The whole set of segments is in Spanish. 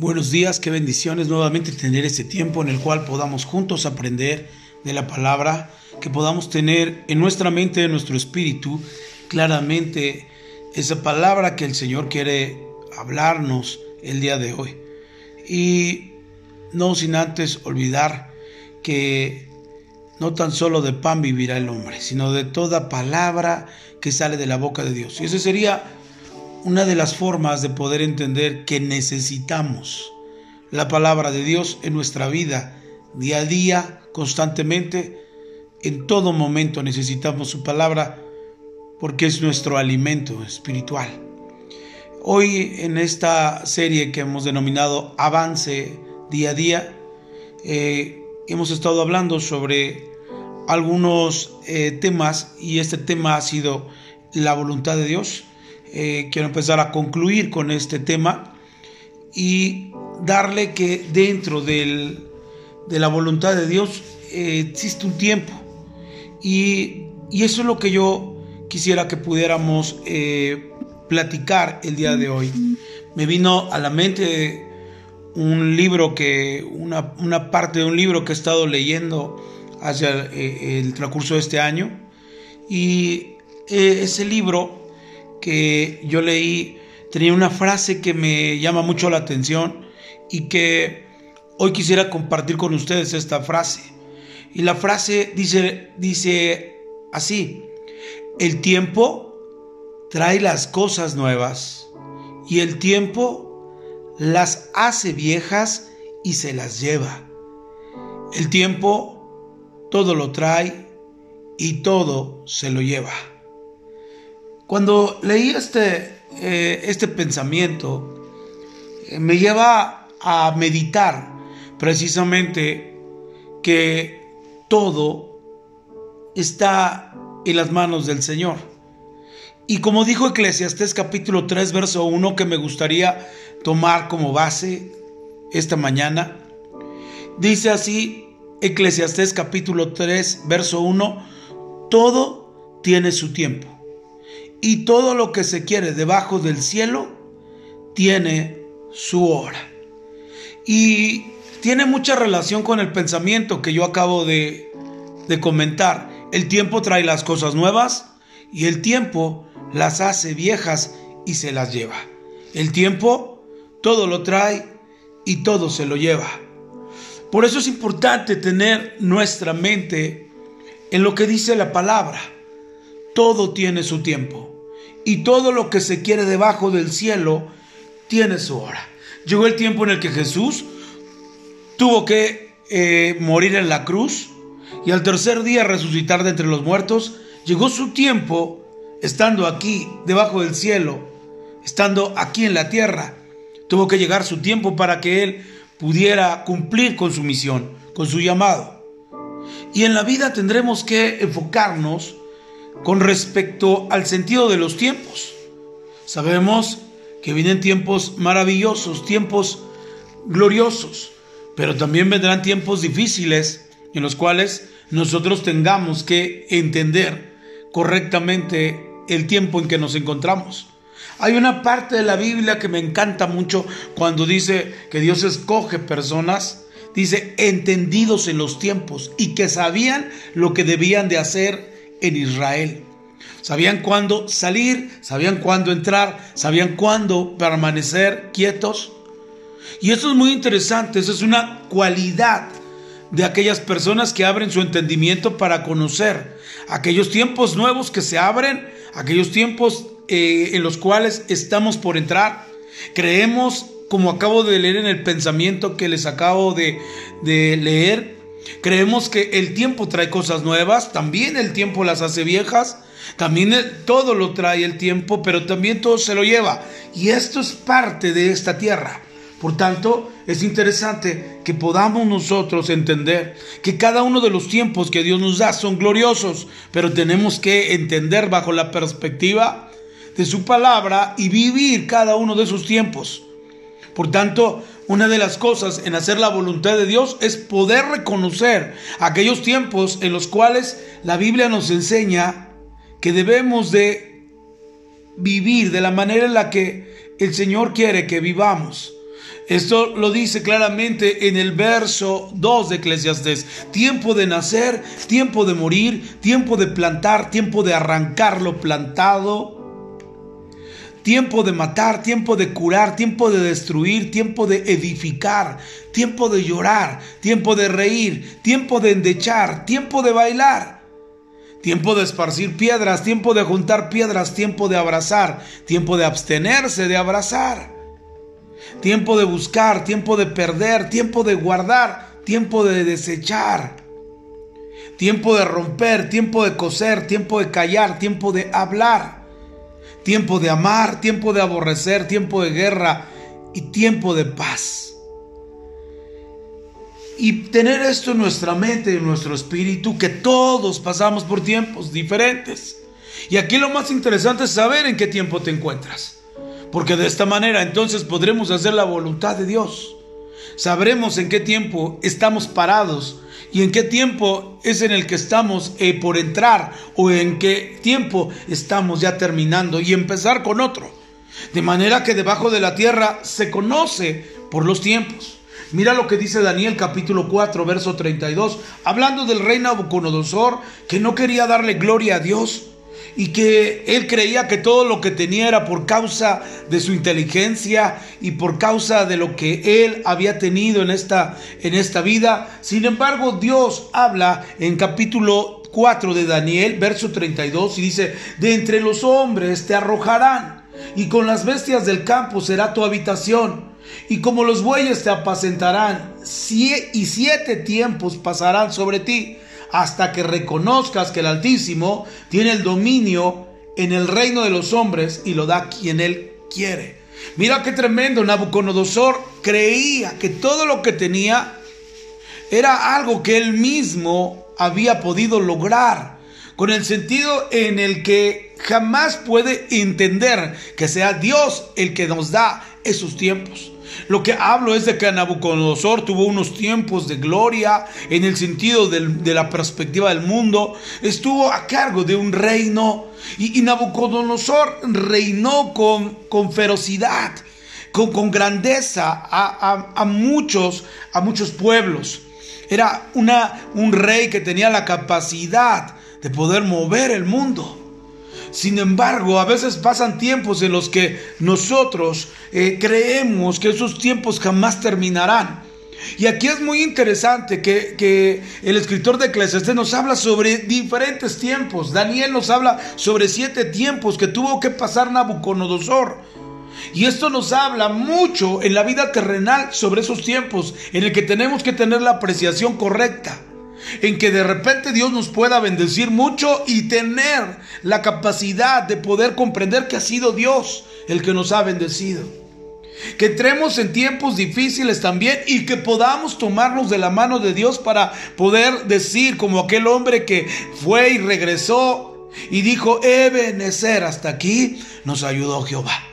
Buenos días, qué bendiciones nuevamente tener este tiempo en el cual podamos juntos aprender de la palabra, que podamos tener en nuestra mente, en nuestro espíritu, claramente esa palabra que el Señor quiere hablarnos el día de hoy. Y no sin antes olvidar que no tan solo de pan vivirá el hombre, sino de toda palabra que sale de la boca de Dios. Y ese sería una de las formas de poder entender que necesitamos la palabra de Dios en nuestra vida, día a día, constantemente, en todo momento necesitamos su palabra porque es nuestro alimento espiritual. Hoy en esta serie que hemos denominado Avance día a día, eh, hemos estado hablando sobre algunos eh, temas y este tema ha sido la voluntad de Dios eh, quiero empezar a concluir con este tema y darle que dentro de la voluntad de Dios eh, existe un tiempo. Y, eso es lo que yo quisiera que pudiéramos eh, platicar el día de hoy. Me vino a la mente un libro que, una, una parte de un libro que he estado leyendo hacia el transcurso de este año. Y ese libro que yo leí tenía una frase que me llama mucho la atención y que hoy quisiera compartir con ustedes esta frase. Y la frase dice, dice así, el tiempo trae las cosas nuevas y el tiempo las hace viejas y se las lleva. El tiempo todo lo trae y todo se lo lleva. Cuando leí este, eh, este pensamiento, eh, me lleva a meditar precisamente que todo está en las manos del Señor. Y como dijo Eclesiastés capítulo 3, verso 1, que me gustaría tomar como base esta mañana, dice así Eclesiastés capítulo 3, verso 1, todo tiene su tiempo y todo lo que se quiere debajo del cielo tiene su hora. Y tiene mucha relación con el pensamiento que yo acabo de, de comentar. El tiempo trae las cosas nuevas y el tiempo las hace viejas y se las lleva. El tiempo todo lo trae y todo se lo lleva. Por eso es importante tener nuestra mente en lo que dice la palabra. Todo tiene su tiempo y todo lo que se quiere debajo del cielo tiene su hora. Llegó el tiempo en el que Jesús tuvo que eh, morir en la cruz y al tercer día resucitar de entre los muertos. Llegó su tiempo estando aquí debajo del cielo, estando aquí en la tierra. Tuvo que llegar su tiempo para que Él pudiera cumplir con su misión, con su llamado. Y en la vida tendremos que enfocarnos con respecto al sentido de los tiempos. Sabemos que vienen tiempos maravillosos, tiempos gloriosos, pero también vendrán tiempos difíciles en los cuales nosotros tengamos que entender correctamente el tiempo en que nos encontramos. Hay una parte de la Biblia que me encanta mucho cuando dice que Dios escoge personas, dice entendidos en los tiempos y que sabían lo que debían de hacer en Israel. Sabían cuándo salir, sabían cuándo entrar, sabían cuándo permanecer quietos. Y eso es muy interesante, eso es una cualidad de aquellas personas que abren su entendimiento para conocer aquellos tiempos nuevos que se abren, aquellos tiempos eh, en los cuales estamos por entrar. Creemos, como acabo de leer en el pensamiento que les acabo de, de leer, Creemos que el tiempo trae cosas nuevas, también el tiempo las hace viejas, también todo lo trae el tiempo, pero también todo se lo lleva. Y esto es parte de esta tierra. Por tanto, es interesante que podamos nosotros entender que cada uno de los tiempos que Dios nos da son gloriosos, pero tenemos que entender bajo la perspectiva de su palabra y vivir cada uno de esos tiempos. Por tanto, una de las cosas en hacer la voluntad de Dios es poder reconocer aquellos tiempos en los cuales la Biblia nos enseña que debemos de vivir de la manera en la que el Señor quiere que vivamos. Esto lo dice claramente en el verso 2 de Eclesiastes. Tiempo de nacer, tiempo de morir, tiempo de plantar, tiempo de arrancar lo plantado, tiempo de matar, tiempo de curar, tiempo de destruir, tiempo de edificar, tiempo de llorar, tiempo de reír, tiempo de endechar, tiempo de bailar, tiempo de esparcir piedras, tiempo de juntar piedras, tiempo de abrazar, tiempo de abstenerse de abrazar, tiempo de buscar, tiempo de perder, tiempo de guardar, tiempo de desechar. Tiempo de romper, tiempo de coser, tiempo de callar, tiempo de hablar tiempo de amar, tiempo de aborrecer, tiempo de guerra y tiempo de paz. Y tener esto en nuestra mente, en nuestro espíritu, que todos pasamos por tiempos diferentes. Y aquí lo más interesante es saber en qué tiempo te encuentras. Porque de esta manera entonces podremos hacer la voluntad de Dios. Sabremos en qué tiempo estamos parados y en qué tiempo es en el que estamos eh, por entrar o en qué tiempo estamos ya terminando y empezar con otro. De manera que debajo de la tierra se conoce por los tiempos. Mira lo que dice Daniel capítulo 4, verso 32, hablando del rey Nabucodonosor que no quería darle gloria a Dios y que él creía que todo lo que tenía era por causa de su inteligencia y por causa de lo que él había tenido en esta, en esta vida. Sin embargo, Dios habla en capítulo 4 de Daniel, verso 32, y dice, de entre los hombres te arrojarán, y con las bestias del campo será tu habitación. Y como los bueyes te apacentarán, y siete tiempos pasarán sobre ti hasta que reconozcas que el Altísimo tiene el dominio en el reino de los hombres y lo da quien él quiere. Mira qué tremendo, Nabucodonosor creía que todo lo que tenía era algo que él mismo había podido lograr, con el sentido en el que jamás puede entender que sea Dios el que nos da esos tiempos. Lo que hablo es de que Nabucodonosor tuvo unos tiempos de gloria en el sentido de la perspectiva del mundo. Estuvo a cargo de un reino y, Nabucodonosor reinó con, con ferocidad, con, con grandeza a, a, muchos, a muchos pueblos. Era una, un rey que tenía la capacidad de poder mover el mundo. Sin embargo, a veces pasan tiempos en los que nosotros eh, creemos que esos tiempos jamás terminarán. Y aquí es muy interesante que, el escritor de Eclesiastes nos habla sobre diferentes tiempos. Daniel nos habla sobre siete tiempos que tuvo que pasar Nabucodonosor. Y esto nos habla mucho en la vida terrenal sobre esos tiempos en el que tenemos que tener la apreciación correcta en que de repente Dios nos pueda bendecir mucho y tener la capacidad de poder comprender que ha sido Dios el que nos ha bendecido. Que entremos en tiempos difíciles también y que podamos tomarnos de la mano de Dios para poder decir como aquel hombre que fue y regresó y dijo, Ebenezer, hasta aquí nos ayudó Jehová.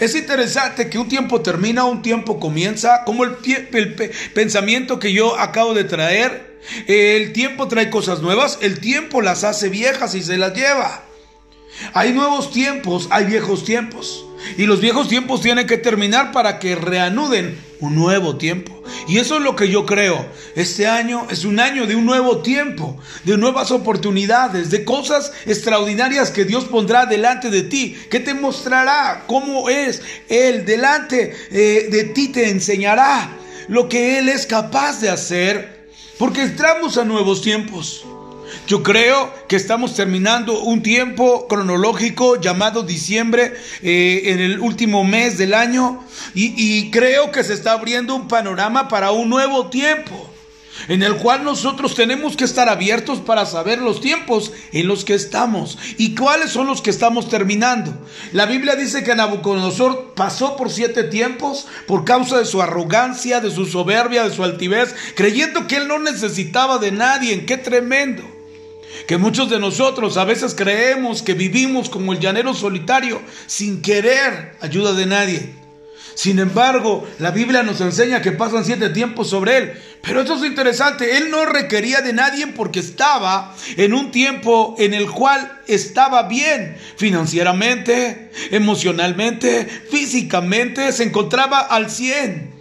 Es interesante que un tiempo termina, un tiempo comienza, como el, el pensamiento que yo acabo de traer el tiempo trae cosas nuevas, el tiempo las hace viejas y se las lleva. Hay nuevos tiempos, hay viejos tiempos. Y los viejos tiempos tienen que terminar para que reanuden un nuevo tiempo. Y eso es lo que yo creo. Este año es un año de un nuevo tiempo, de nuevas oportunidades, de cosas extraordinarias que Dios pondrá delante de ti, que te mostrará cómo es Él delante eh, de ti, te enseñará lo que Él es capaz de hacer porque entramos a nuevos tiempos. Yo creo que estamos terminando un tiempo cronológico llamado diciembre eh, en el último mes del año y, y creo que se está abriendo un panorama para un nuevo tiempo en el cual nosotros tenemos que estar abiertos para saber los tiempos en los que estamos y cuáles son los que estamos terminando. La Biblia dice que Nabucodonosor pasó por siete tiempos por causa de su arrogancia, de su soberbia, de su altivez, creyendo que él no necesitaba de nadie. ¡Qué tremendo! Que muchos de nosotros a veces creemos que vivimos como el llanero solitario sin querer ayuda de nadie. Sin embargo, la Biblia nos enseña que pasan siete tiempos sobre él. Pero esto es interesante, él no requería de nadie porque estaba en un tiempo en el cual estaba bien financieramente, emocionalmente, físicamente, se encontraba al cien.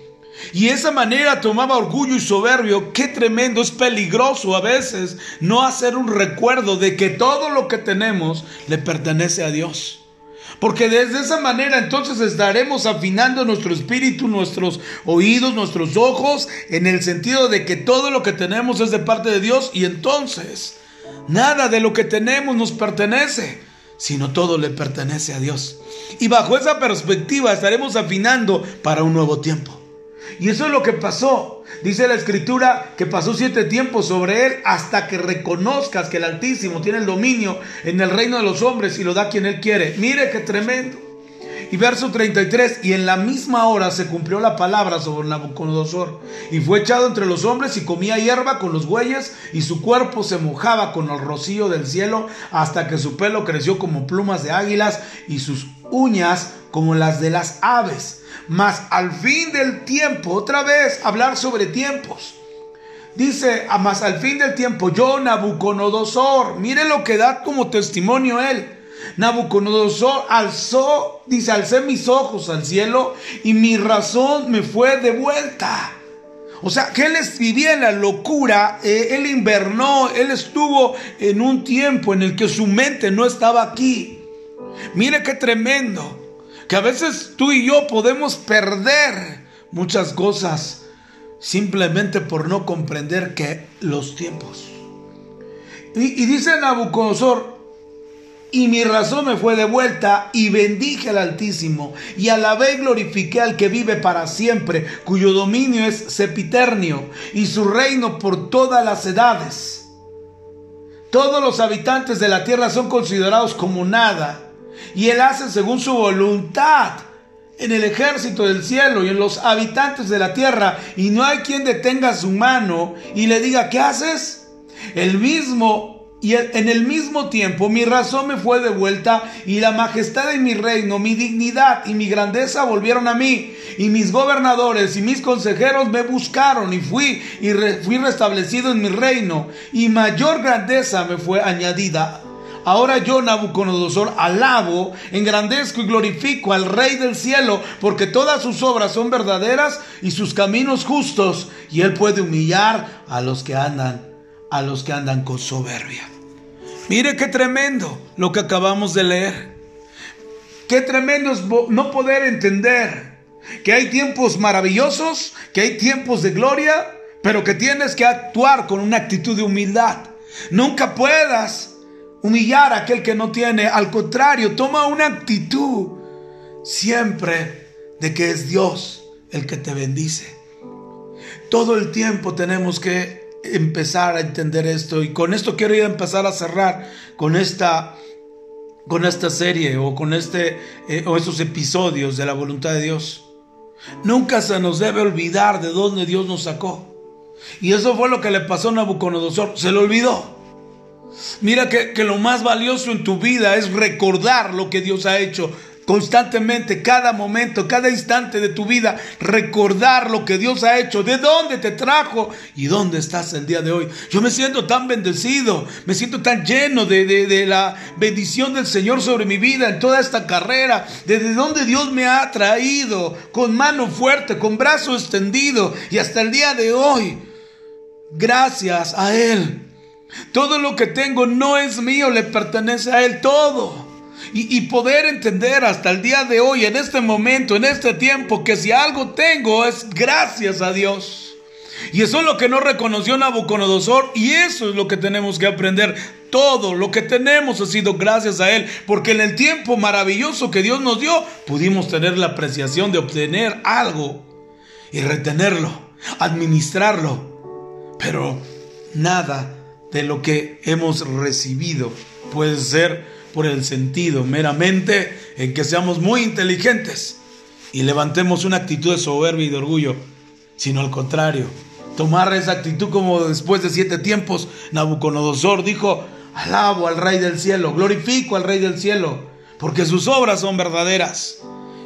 Y esa manera tomaba orgullo y soberbio. Qué tremendo, es peligroso a veces no hacer un recuerdo de que todo lo que tenemos le pertenece a Dios. Porque desde esa manera entonces estaremos afinando nuestro espíritu, nuestros oídos, nuestros ojos, en el sentido de que todo lo que tenemos es de parte de Dios y entonces nada de lo que tenemos nos pertenece, sino todo le pertenece a Dios. Y bajo esa perspectiva estaremos afinando para un nuevo tiempo. Y eso es lo que pasó. Dice la escritura que pasó siete tiempos sobre él hasta que reconozcas que el Altísimo tiene el dominio en el reino de los hombres y lo da quien él quiere. Mire qué tremendo. Y verso 33, y en la misma hora se cumplió la palabra sobre Nabucodonosor, y fue echado entre los hombres y comía hierba con los bueyes, y su cuerpo se mojaba con el rocío del cielo, hasta que su pelo creció como plumas de águilas, y sus uñas como las de las aves. Mas al fin del tiempo, otra vez hablar sobre tiempos. Dice, ah, mas al fin del tiempo, yo Nabucodonosor, mire lo que da como testimonio él. Nabucodonosor alzó, dice, alcé mis ojos al cielo y mi razón me fue de vuelta. O sea, que él vivía en la locura, eh, él invernó, él estuvo en un tiempo en el que su mente no estaba aquí. Mire qué tremendo que a veces tú y yo podemos perder muchas cosas simplemente por no comprender que los tiempos. Y, dice Nabucodonosor, y mi razón me fue de vuelta y bendije al Altísimo y alabé y glorifiqué al que vive para siempre, cuyo dominio es sepiternio y su reino por todas las edades. Todos los habitantes de la tierra son considerados como nada y Él hace según su voluntad en el ejército del cielo y en los habitantes de la tierra, y no hay quien detenga su mano y le diga, ¿qué haces? El mismo y en el mismo tiempo mi razón me fue de vuelta y la majestad de mi reino, mi dignidad y mi grandeza volvieron a mí. Y mis gobernadores y mis consejeros me buscaron y fui y fui restablecido en mi reino. Y mayor grandeza me fue añadida Ahora yo, Nabucodonosor, alabo, engrandezco y glorifico al Rey del cielo, porque todas sus obras son verdaderas y sus caminos justos, y él puede humillar a los que andan, a los que andan con soberbia. Mire qué tremendo lo que acabamos de leer. Qué tremendo es no poder entender que hay tiempos maravillosos, que hay tiempos de gloria, pero que tienes que actuar con una actitud de humildad. Nunca puedas humillar a aquel que no tiene. Al contrario, toma una actitud siempre de que es Dios el que te bendice. Todo el tiempo tenemos que empezar a entender esto y con esto quiero ir a empezar a cerrar con esta con esta serie o con este eh, o estos episodios de la voluntad de Dios. Nunca se nos debe olvidar de dónde Dios nos sacó. Y eso fue lo que le pasó a Nabucodonosor. Se lo olvidó. Mira que, lo más valioso en tu vida es recordar lo que Dios ha hecho constantemente, cada momento, cada instante de tu vida, recordar lo que Dios ha hecho, de dónde te trajo y dónde estás el día de hoy. Yo me siento tan bendecido, me siento tan lleno de, de la bendición del Señor sobre mi vida en toda esta carrera, desde dónde Dios me ha traído, con mano fuerte, con brazo extendido y hasta el día de hoy. Gracias a Él. Todo lo que tengo no es mío, le pertenece a Él todo. Y, poder entender hasta el día de hoy, en este momento, en este tiempo, que si algo tengo es gracias a Dios. Y eso es lo que no reconoció Nabucodonosor y eso es lo que tenemos que aprender. Todo lo que tenemos ha sido gracias a Él, porque en el tiempo maravilloso que Dios nos dio, pudimos tener la apreciación de obtener algo y retenerlo, administrarlo. Pero nada de lo que hemos recibido. Puede ser por el sentido meramente en que seamos muy inteligentes y levantemos una actitud de soberbia y de orgullo, sino al contrario, tomar esa actitud como después de siete tiempos Nabucodonosor dijo, alabo al Rey del cielo, glorifico al Rey del cielo, porque sus obras son verdaderas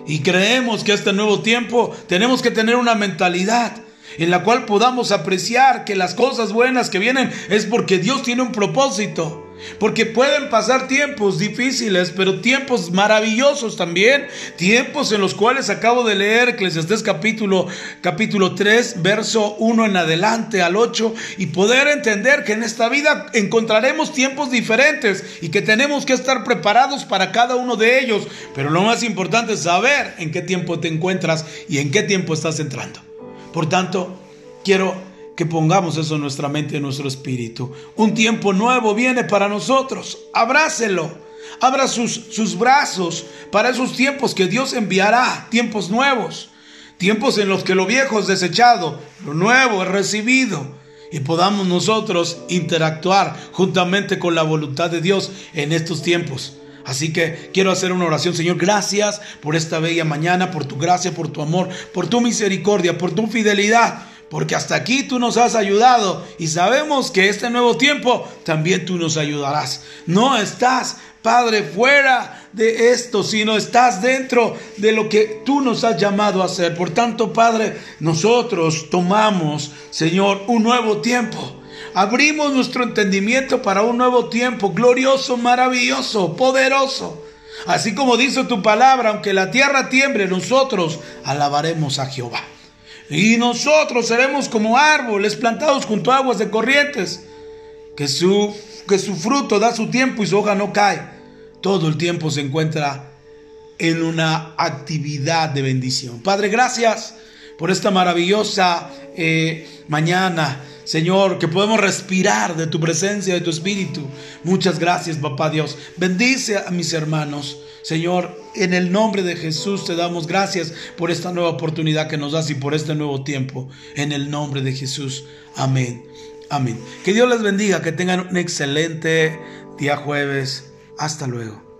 Y creemos que este nuevo tiempo tenemos que tener una mentalidad en la cual podamos apreciar que las cosas buenas que vienen es porque Dios tiene un propósito. Porque pueden pasar tiempos difíciles, pero tiempos maravillosos también. Tiempos en los cuales acabo de leer Eclesiastés capítulo, capítulo 3, verso 1 en adelante al 8, y poder entender que en esta vida encontraremos tiempos diferentes y que tenemos que estar preparados para cada uno de ellos. Pero lo más importante es saber en qué tiempo te encuentras y en qué tiempo estás entrando. Por tanto, quiero que pongamos eso en nuestra mente y en nuestro espíritu. Un tiempo nuevo viene para nosotros. Abrácelo. Abra sus, sus brazos para esos tiempos que Dios enviará, tiempos nuevos, tiempos en los que lo viejo es desechado, lo nuevo es recibido y podamos nosotros interactuar juntamente con la voluntad de Dios en estos tiempos. Así que quiero hacer una oración, Señor, gracias por esta bella mañana, por tu gracia, por tu amor, por tu misericordia, por tu fidelidad porque hasta aquí tú nos has ayudado y sabemos que este nuevo tiempo también tú nos ayudarás. No estás, Padre, fuera de esto, sino estás dentro de lo que tú nos has llamado a hacer. Por tanto, Padre, nosotros tomamos, Señor, un nuevo tiempo. Abrimos nuestro entendimiento para un nuevo tiempo, glorioso, maravilloso, poderoso. Así como dice tu palabra, aunque la tierra tiemble, nosotros alabaremos a Jehová. Y nosotros seremos como árboles plantados junto a aguas de corrientes, que su, que su fruto da su tiempo y su hoja no cae. Todo el tiempo se encuentra en una actividad de bendición. Padre, gracias por esta maravillosa eh, mañana. Señor, que podemos respirar de tu presencia, de tu espíritu. Muchas gracias, papá Dios. Bendice a mis hermanos. Señor, en el nombre de Jesús te damos gracias por esta nueva oportunidad que nos das y por este nuevo tiempo. En el nombre de Jesús. Amén. Amén. Que Dios les bendiga, que tengan un excelente día jueves. Hasta luego.